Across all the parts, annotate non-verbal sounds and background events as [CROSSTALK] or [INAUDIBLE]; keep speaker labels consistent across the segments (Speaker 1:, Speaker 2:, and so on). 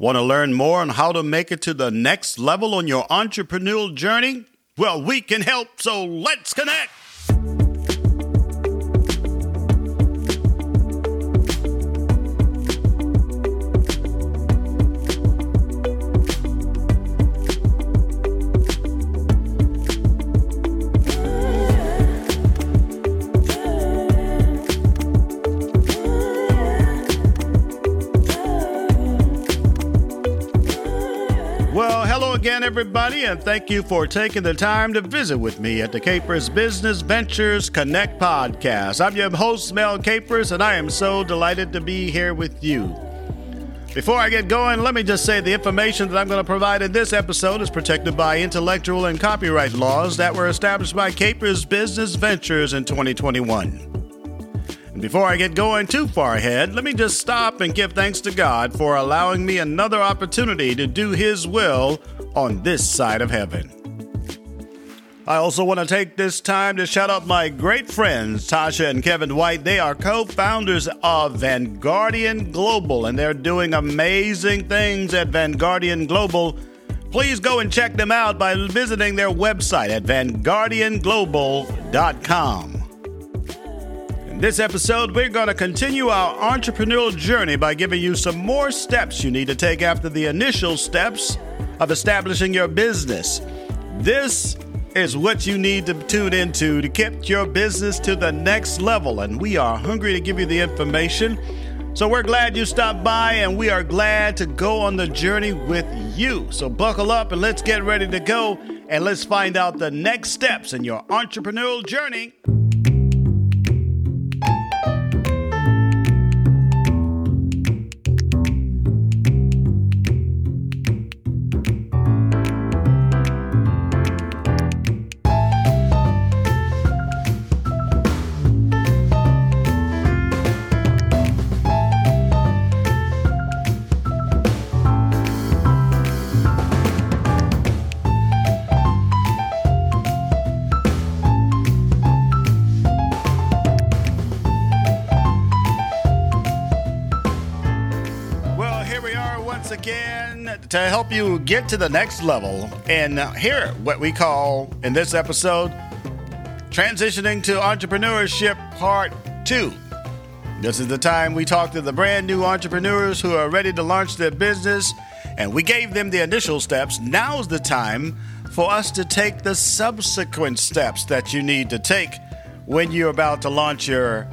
Speaker 1: Want to learn more on how to make it to the next level on your entrepreneurial journey? Well, we can help, so let's connect. Again, everybody, and thank you for taking the time to visit with me at the Capers Business Ventures Connect podcast. I'm your host, Mel Capers, and I am so delighted to be here with you. Before I get going, let me just say the information that I'm going to provide in this episode is protected by intellectual and copyright laws that were established by Capers Business Ventures in 2021. And before I get going too far ahead, let me just stop and give thanks to God for allowing me another opportunity to do His will on this side of heaven. I also want to take this time to shout out my great friends, Tasha and Kevin White. They are co founders of Vanguardian Global, and they're doing amazing things at Vanguardian Global. Please go and check them out by visiting their website at vanguardianglobal.com. In this episode, we're going to continue our entrepreneurial journey by giving you some more steps you need to take after the initial steps of establishing your business. This is what you need to tune into to get your business to the next level, and we are hungry to give you the information. So we're glad you stopped by, and we are glad to go on the journey with you. So buckle up and let's get ready to go, and let's find out the next steps in your entrepreneurial journey. To help you get to the next level. And here, what we call in this episode, transitioning to entrepreneurship part two. This is the time we talk to the brand new entrepreneurs who are ready to launch their business, and we gave them the initial steps. Now's the time for us to take the subsequent steps that you need to take when you're about to launch your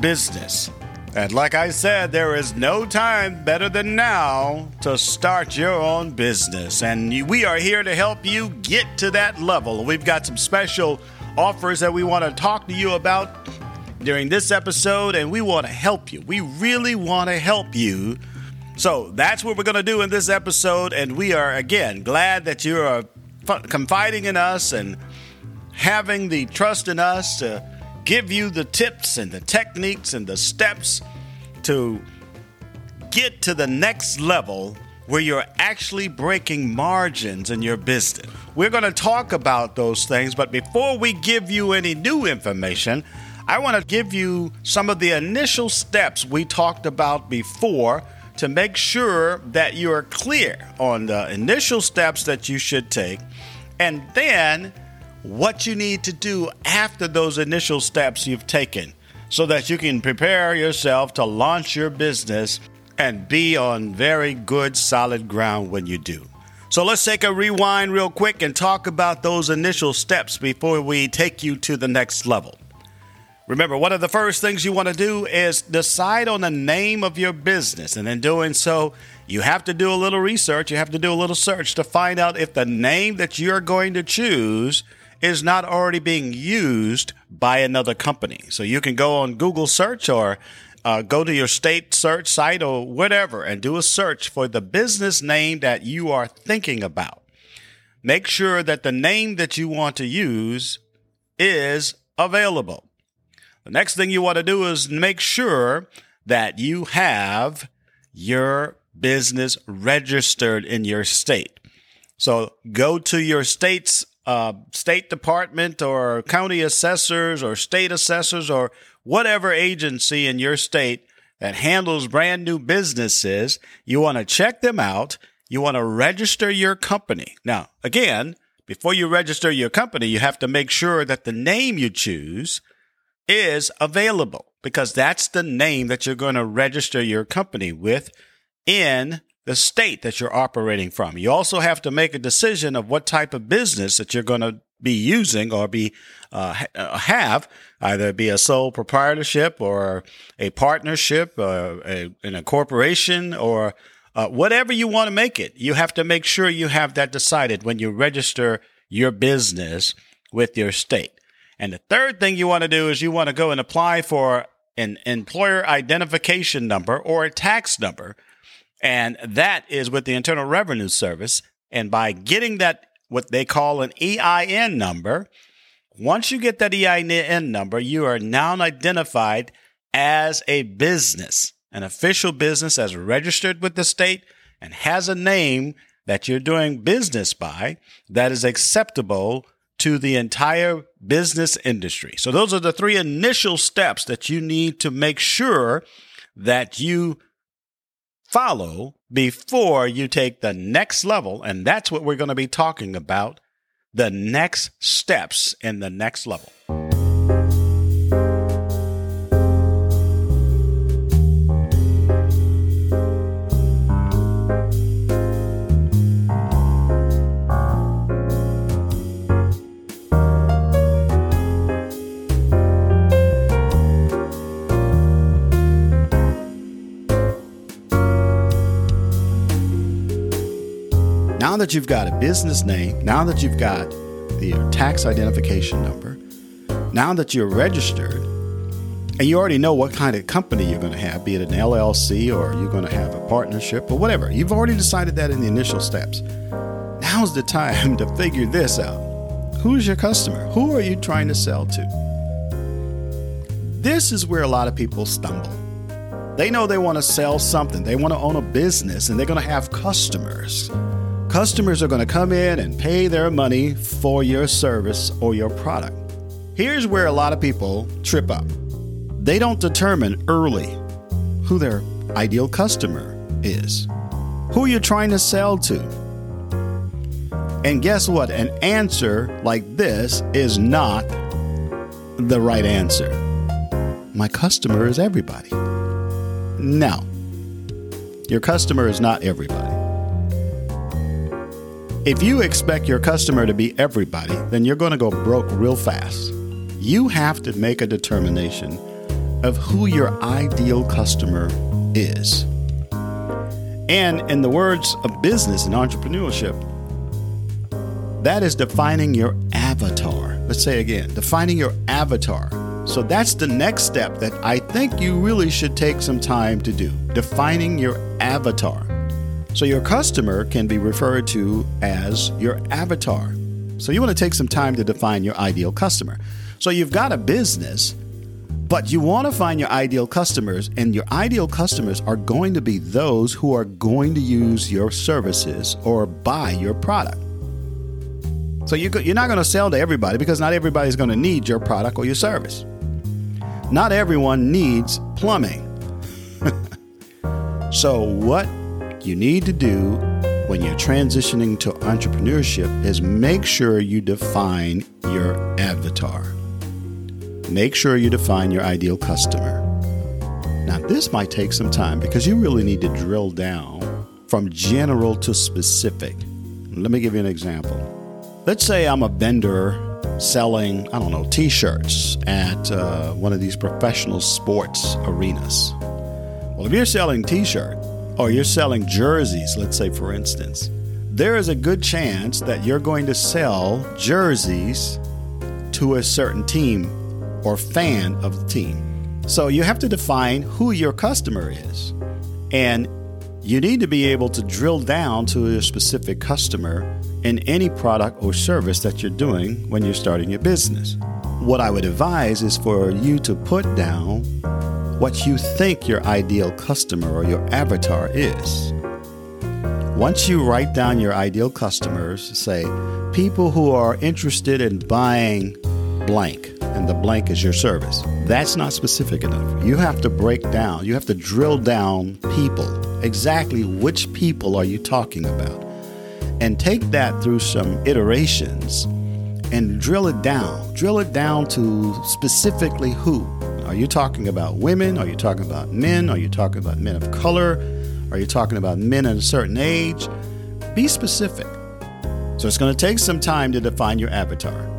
Speaker 1: business. And like I said, there is no time better than now to start your own business. And we are here to help you get to that level. We've got some special offers that we want to talk to you about during this episode, and we want to help you. We really want to help you. So that's what we're going to do in this episode. And we are, again, glad that you are confiding in us and having the trust in us to give you the tips and the techniques and the steps to get to the next level where you're actually breaking margins in your business. We're going to talk about those things, but before we give you any new information, I want to give you some of the initial steps we talked about before to make sure that you are clear on the initial steps that you should take and then what you need to do after those initial steps you've taken so that you can prepare yourself to launch your business and be on very good, solid ground when you do. So let's take a rewind real quick and talk about those initial steps before we take you to the next level. Remember, one of the first things you want to do is decide on the name of your business. And in doing so, you have to do a little research. You have to do a little search to find out if the name that you're going to choose is not already being used by another company. So you can go on Google search or uh, go to your state search site or whatever and do a search for the business name that you are thinking about. Make sure that the name that you want to use is available. The next thing you want to do is make sure that you have your business registered in your state. So go to your state's uh, state department or county assessors or state assessors or whatever agency in your state that handles brand new businesses. You want to check them out. You want to register your company. Now, again, before you register your company, you have to make sure that the name you choose is available because that's the name that you're going to register your company with in the state that you're operating from. You also have to make a decision of what type of business that you're going to be using or be uh, uh have either be a sole proprietorship or a partnership or a, in a corporation or uh, whatever you want to make it. You have to make sure you have that decided when you register your business with your state. And the third thing you want to do is you want to go and apply for an employer identification number or a tax number. And that is with the Internal Revenue Service. And by getting that, what they call an EIN number, once you get that EIN number, you are now identified as a business, an official business as registered with the state and has a name that you're doing business by that is acceptable to the entire business industry. So those are the three initial steps that you need to make sure that you follow before you take the next level. And that's what we're going to be talking about the next steps in the next level. Now that you've got a business name, now that you've got the uh, tax identification number, now that you're registered, and you already know what kind of company you're going to have, be it an LLC or you're going to have a partnership or whatever, you've already decided that in the initial steps. Now's the time [LAUGHS] to figure this out. Who's your customer? Who are you trying to sell to? This is where a lot of people stumble. They know they want to sell something, they want to own a business, and they're going to have customers. Customers are going to come in and pay their money for your service or your product. Here's where a lot of people trip up they don't determine early who their ideal customer is, who you're trying to sell to. And guess what? An answer like this is not the right answer. My customer is everybody. No, your customer is not everybody. If you expect your customer to be everybody, then you're going to go broke real fast. You have to make a determination of who your ideal customer is. And in the words of business and entrepreneurship, that is defining your avatar. Let's say again, defining your avatar. So that's the next step that I think you really should take some time to do. Defining your avatar. So your customer can be referred to as your avatar. So you want to take some time to define your ideal customer. So you've got a business, but you want to find your ideal customers, and your ideal customers are going to be those who are going to use your services or buy your product. So you're not going to sell to everybody because not everybody's going to need your product or your service. Not everyone needs plumbing. [LAUGHS] so, what you need to do when you're transitioning to entrepreneurship is make sure you define your avatar. Make sure you define your ideal customer. Now, this might take some time because you really need to drill down from general to specific. Let me give you an example. Let's say I'm a vendor selling, I don't know, t shirts at uh, one of these professional sports arenas. Well, if you're selling t shirts, or you're selling jerseys, let's say for instance, there is a good chance that you're going to sell jerseys to a certain team or fan of the team. So you have to define who your customer is. And you need to be able to drill down to a specific customer in any product or service that you're doing when you're starting your business. What I would advise is for you to put down what you think your ideal customer or your avatar is. Once you write down your ideal customers, say people who are interested in buying blank, and the blank is your service. That's not specific enough. You have to break down, you have to drill down people. Exactly which people are you talking about? And take that through some iterations and drill it down. Drill it down to specifically who. Are you talking about women? Are you talking about men? Are you talking about men of color? Are you talking about men at a certain age? Be specific. So it's going to take some time to define your avatar.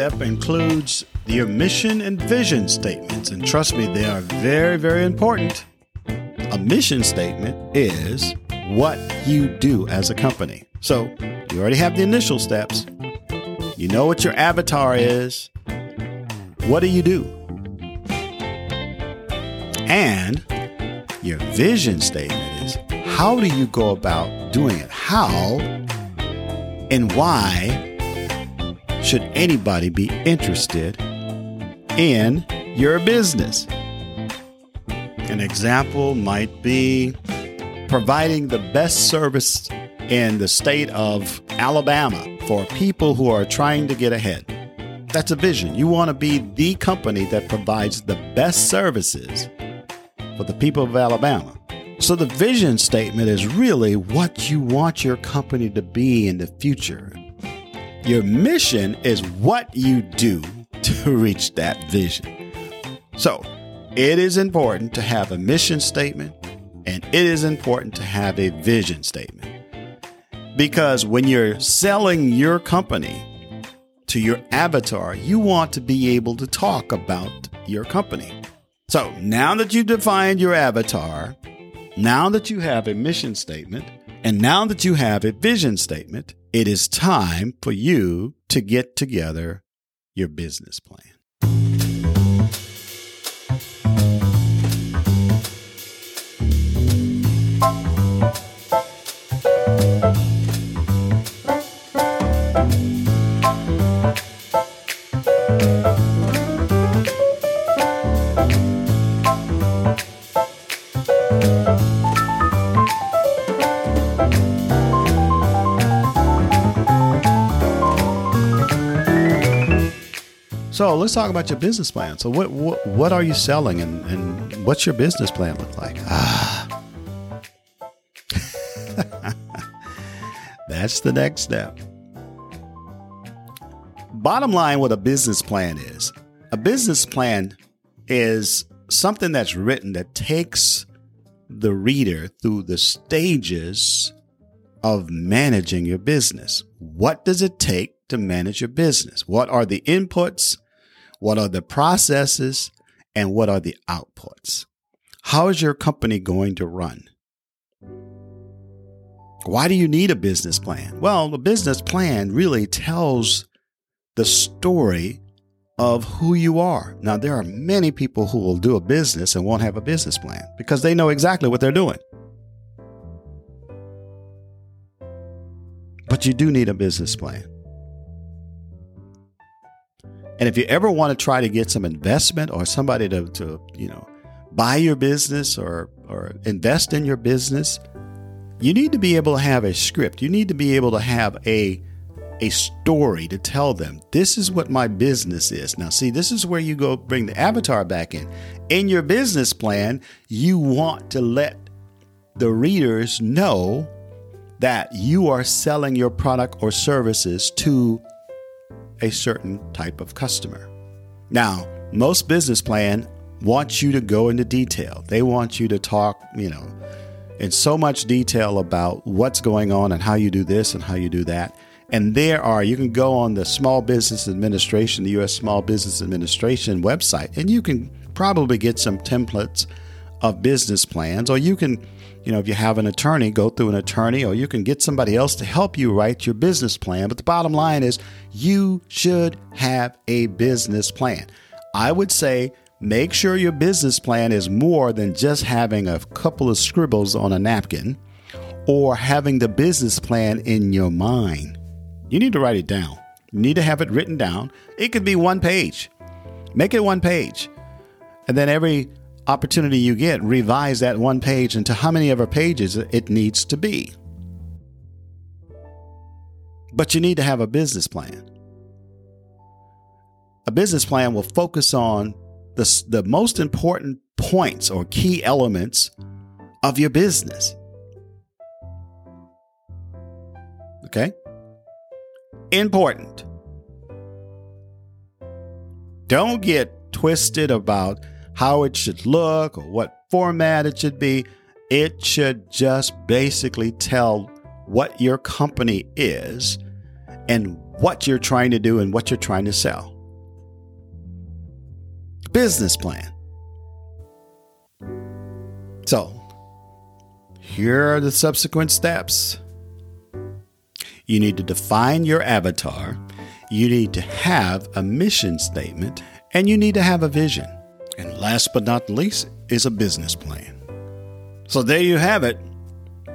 Speaker 1: Step includes your mission and vision statements. And trust me, they are very, very important. A mission statement is what you do as a company. So you already have the initial steps. You know what your avatar is. What do you do? And your vision statement is how do you go about doing it? How and why should anybody be interested in your business? An example might be providing the best service in the state of Alabama for people who are trying to get ahead. That's a vision. You want to be the company that provides the best services for the people of Alabama. So, the vision statement is really what you want your company to be in the future. Your mission is what you do to [LAUGHS] reach that vision. So, it is important to have a mission statement and it is important to have a vision statement. Because when you're selling your company to your avatar, you want to be able to talk about your company. So now that you've defined your avatar, now that you have a mission statement, and now that you have a vision statement, it is time for you to get together your business plan. So let's talk about your business plan. So what what, what are you selling and, and what's your business plan look like? Ah. [LAUGHS] That's the next step. Bottom line what a business plan is. A business plan is something that's written that takes the reader through the stages of managing your business. What does it take to manage your business? What are the inputs? What are the processes and what are the outputs? How is your company going to run? Why do you need a business plan? Well, the business plan really tells the story of who you are. Now, there are many people who will do a business and won't have a business plan because they know exactly what they're doing. But you do need a business plan. And if you ever want to try to get some investment or somebody to, to you know, buy your business or, or invest in your business, you need to be able to have a script. You need to be able to have a a story to tell them this is what my business is. Now, see, this is where you go bring the avatar back in. In your business plan, you want to let the readers know that you are selling your product or services to a certain type of customer. Now, most business plan wants you to go into detail. They want you to talk, you know, in so much detail about what's going on and how you do this and how you do that. And there are, you can go on the Small Business Administration, the U.S. Small Business Administration website, and you can probably get some templates of business plans, or you can you know, if you have an attorney, go through an attorney, or you can get somebody else to help you write your business plan. But the bottom line is you should have a business plan. I would say make sure your business plan is more than just having a couple of scribbles on a napkin or having the business plan in your mind. You need to write it down. You need to have it written down. It could be one page. Make it one page. And then every opportunity you get, revise that one page into how many other pages it needs to be. But you need to have a business plan. A business plan will focus on the, the most important points or key elements of your business. Okay? Important. Don't get twisted about how it should look or what format it should be. It should just basically tell what your company is and what you're trying to do and what you're trying to sell. Business plan. So, here are the subsequent steps. You need to define your avatar, you need to have a mission statement, and you need to have a vision. And last but not least is a business plan. So there you have it.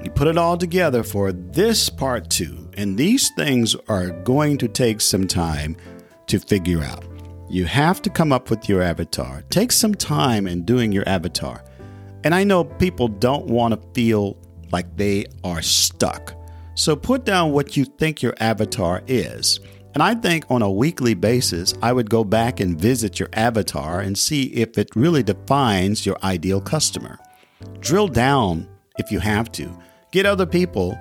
Speaker 1: You put it all together for this part two, and these things are going to take some time to figure out. You have to come up with your avatar. Take some time in doing your avatar. And I know people don't want to feel like they are stuck. So put down what you think your avatar is. And I think on a weekly basis, I would go back and visit your avatar and see if it really defines your ideal customer. Drill down if you have to. Get other people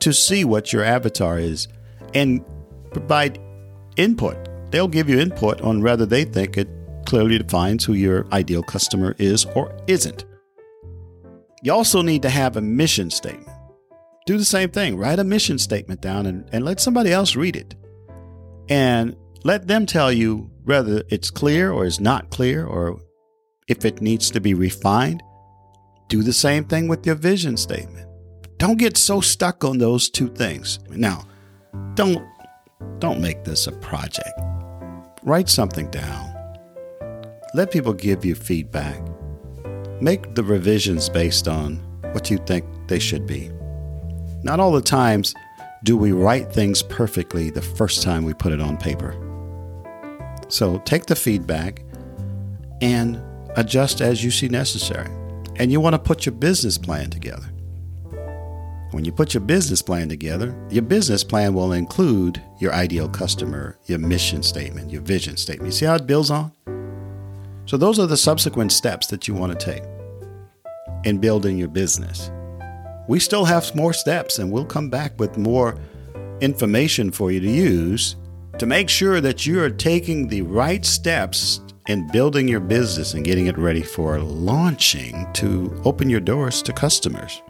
Speaker 1: to see what your avatar is and provide input. They'll give you input on whether they think it clearly defines who your ideal customer is or isn't. You also need to have a mission statement do the same thing. Write a mission statement down and, and let somebody else read it. And let them tell you whether it's clear or is not clear or if it needs to be refined. Do the same thing with your vision statement. Don't get so stuck on those two things. Now, don't don't make this a project. Write something down. Let people give you feedback. Make the revisions based on what you think they should be. Not all the times do we write things perfectly the first time we put it on paper. So take the feedback and adjust as you see necessary. And you want to put your business plan together. When you put your business plan together, your business plan will include your ideal customer, your mission statement, your vision statement. You see how it builds on? So, those are the subsequent steps that you want to take in building your business we still have more steps, and we'll come back with more information for you to use to make sure that you are taking the right steps in building your business and getting it ready for launching to open your doors to customers.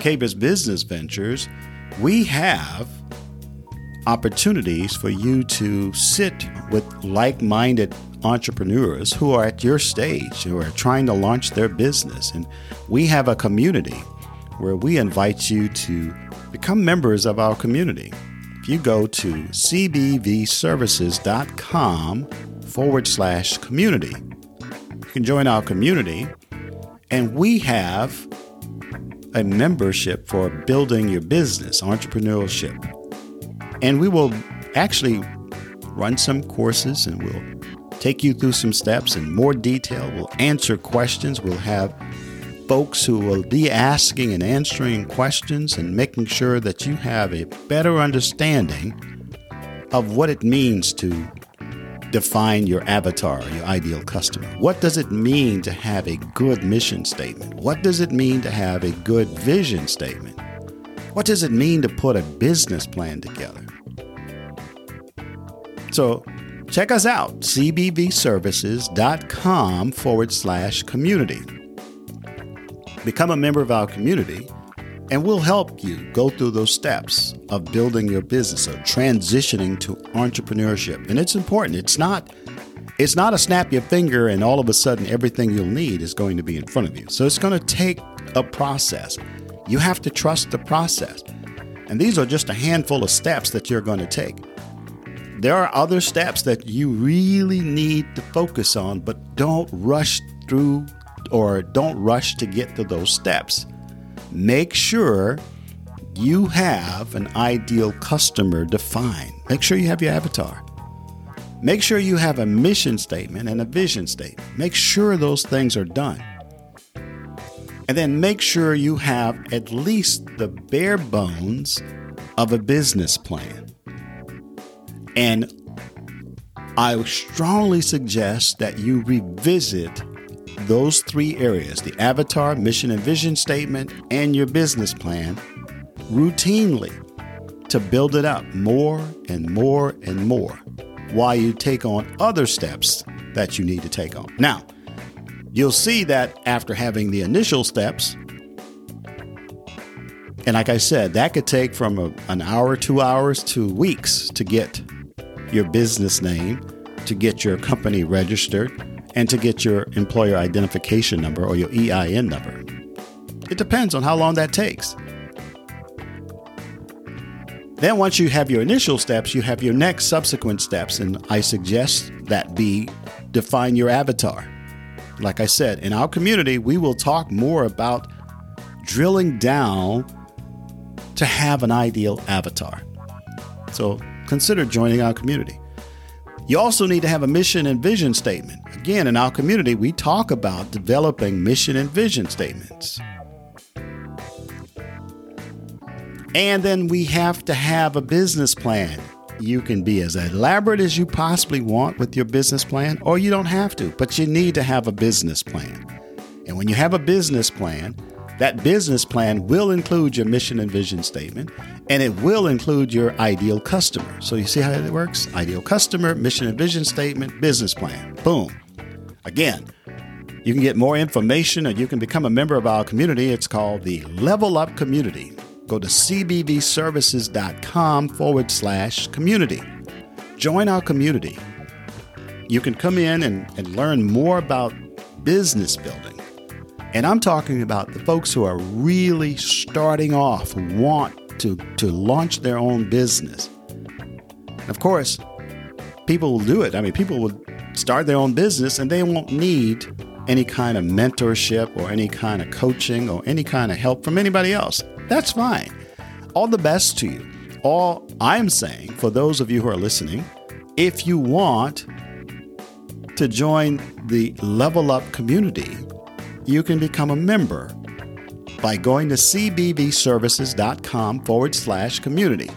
Speaker 1: Capers Business Ventures, we have opportunities for you to sit with like minded entrepreneurs who are at your stage, who are trying to launch their business. And we have a community where we invite you to become members of our community. If you go to cbvservices.com forward slash community, you can join our community. And we have a membership for building your business, entrepreneurship. And we will actually run some courses and we'll take you through some steps in more detail. We'll answer questions. We'll have folks who will be asking and answering questions and making sure that you have a better understanding of what it means to define your avatar, your ideal customer? What does it mean to have a good mission statement? What does it mean to have a good vision statement? What does it mean to put a business plan together? So check us out, cbvservices.com forward slash community. Become a member of our community, and we'll help you go through those steps of building your business, of transitioning to entrepreneurship. And it's important. It's not it's not a snap your finger and all of a sudden everything you'll need is going to be in front of you. So it's going to take a process. You have to trust the process. And these are just a handful of steps that you're going to take. There are other steps that you really need to focus on, but don't rush through or don't rush to get to those steps. Make sure you have an ideal customer defined. Make sure you have your avatar. Make sure you have a mission statement and a vision statement. Make sure those things are done. And then make sure you have at least the bare bones of a business plan. And I strongly suggest that you revisit those three areas the avatar, mission, and vision statement, and your business plan routinely to build it up more and more and more while you take on other steps that you need to take on. Now, you'll see that after having the initial steps, and like I said, that could take from a, an hour, two hours to weeks to get your business name, to get your company registered, and to get your employer identification number or your EIN number. It depends on how long that takes. Then, once you have your initial steps, you have your next subsequent steps, and I suggest that be define your avatar. Like I said, in our community, we will talk more about drilling down to have an ideal avatar. So, consider joining our community. You also need to have a mission and vision statement. Again, in our community, we talk about developing mission and vision statements. And then we have to have a business plan. You can be as elaborate as you possibly want with your business plan, or you don't have to, but you need to have a business plan. And when you have a business plan, that business plan will include your mission and vision statement, and it will include your ideal customer. So you see how it works? Ideal customer, mission and vision statement, business plan. Boom. Again, you can get more information and you can become a member of our community. It's called the Level Up Community. Go to cbvservices.com forward slash community. Join our community. You can come in and, and learn more about business building. And I'm talking about the folks who are really starting off, want to, to launch their own business. Of course, people will do it. I mean, people will start their own business and they won't need any kind of mentorship or any kind of coaching or any kind of help from anybody else. That's fine. All the best to you. All I'm saying for those of you who are listening, if you want to join the Level Up community, you can become a member by going to cbvservices.com forward slash community.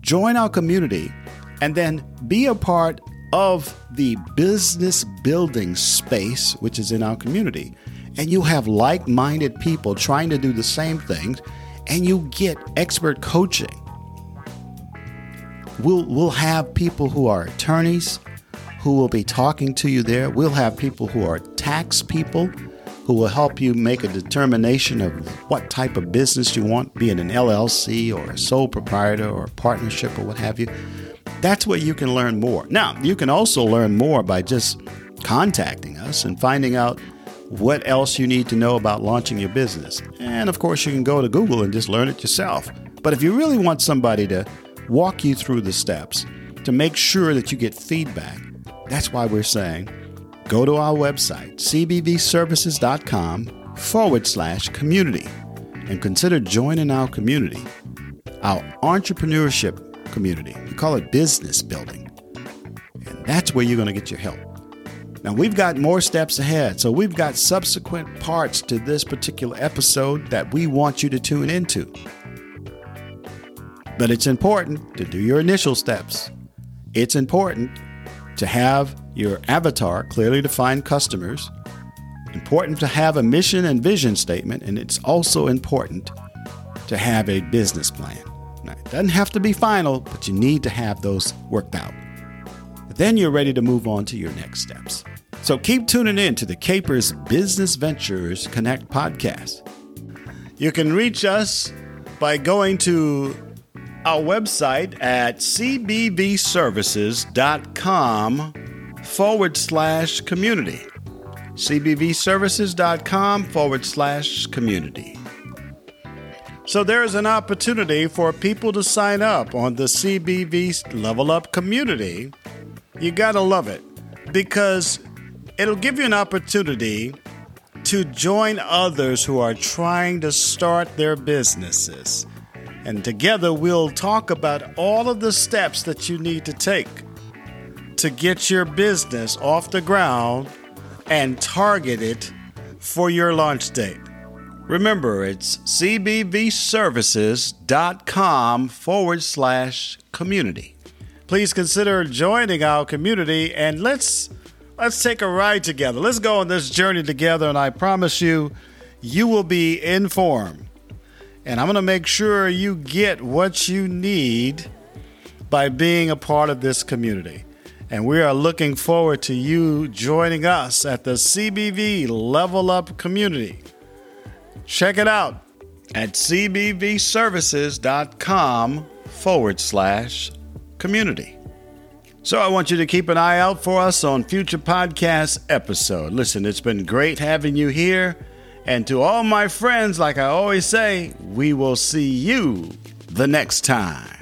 Speaker 1: Join our community and then be a part of the business building space, which is in our community. And you have like minded people trying to do the same things, and you get expert coaching. We'll, we'll have people who are attorneys who will be talking to you there. We'll have people who are tax people who will help you make a determination of what type of business you want, be it an LLC or a sole proprietor or a partnership or what have you. That's where you can learn more. Now, you can also learn more by just contacting us and finding out what else you need to know about launching your business. And of course, you can go to Google and just learn it yourself. But if you really want somebody to walk you through the steps to make sure that you get feedback, that's why we're saying go to our website, cbvservices.com forward slash community, and consider joining our community, our entrepreneurship community. We call it business building. And that's where you're going to get your help. Now, we've got more steps ahead. So, we've got subsequent parts to this particular episode that we want you to tune into. But it's important to do your initial steps. It's important to have your avatar clearly defined customers, important to have a mission and vision statement, and it's also important to have a business plan. Now, it doesn't have to be final, but you need to have those worked out. Then you're ready to move on to your next steps. So keep tuning in to the Capers Business Ventures Connect podcast. You can reach us by going to our website at cbvservices.com forward slash community. cbvservices.com forward slash community. So there is an opportunity for people to sign up on the CBV Level Up community. You got to love it because it'll give you an opportunity to join others who are trying to start their businesses. And together we'll talk about all of the steps that you need to take to get your business off the ground and target it for your launch date. Remember, it's cbvservices.com forward slash community. Please consider joining our community and let's let's take a ride together. Let's go on this journey together, and I promise you, you will be informed. And I'm going to make sure you get what you need by being a part of this community. And we are looking forward to you joining us at the CBV Level Up community. Check it out at cbvservices.com forward slash community. So I want you to keep an eye out for us on future podcast episode. Listen, it's been great having you here. And to all my friends, like I always say, we will see you the next time.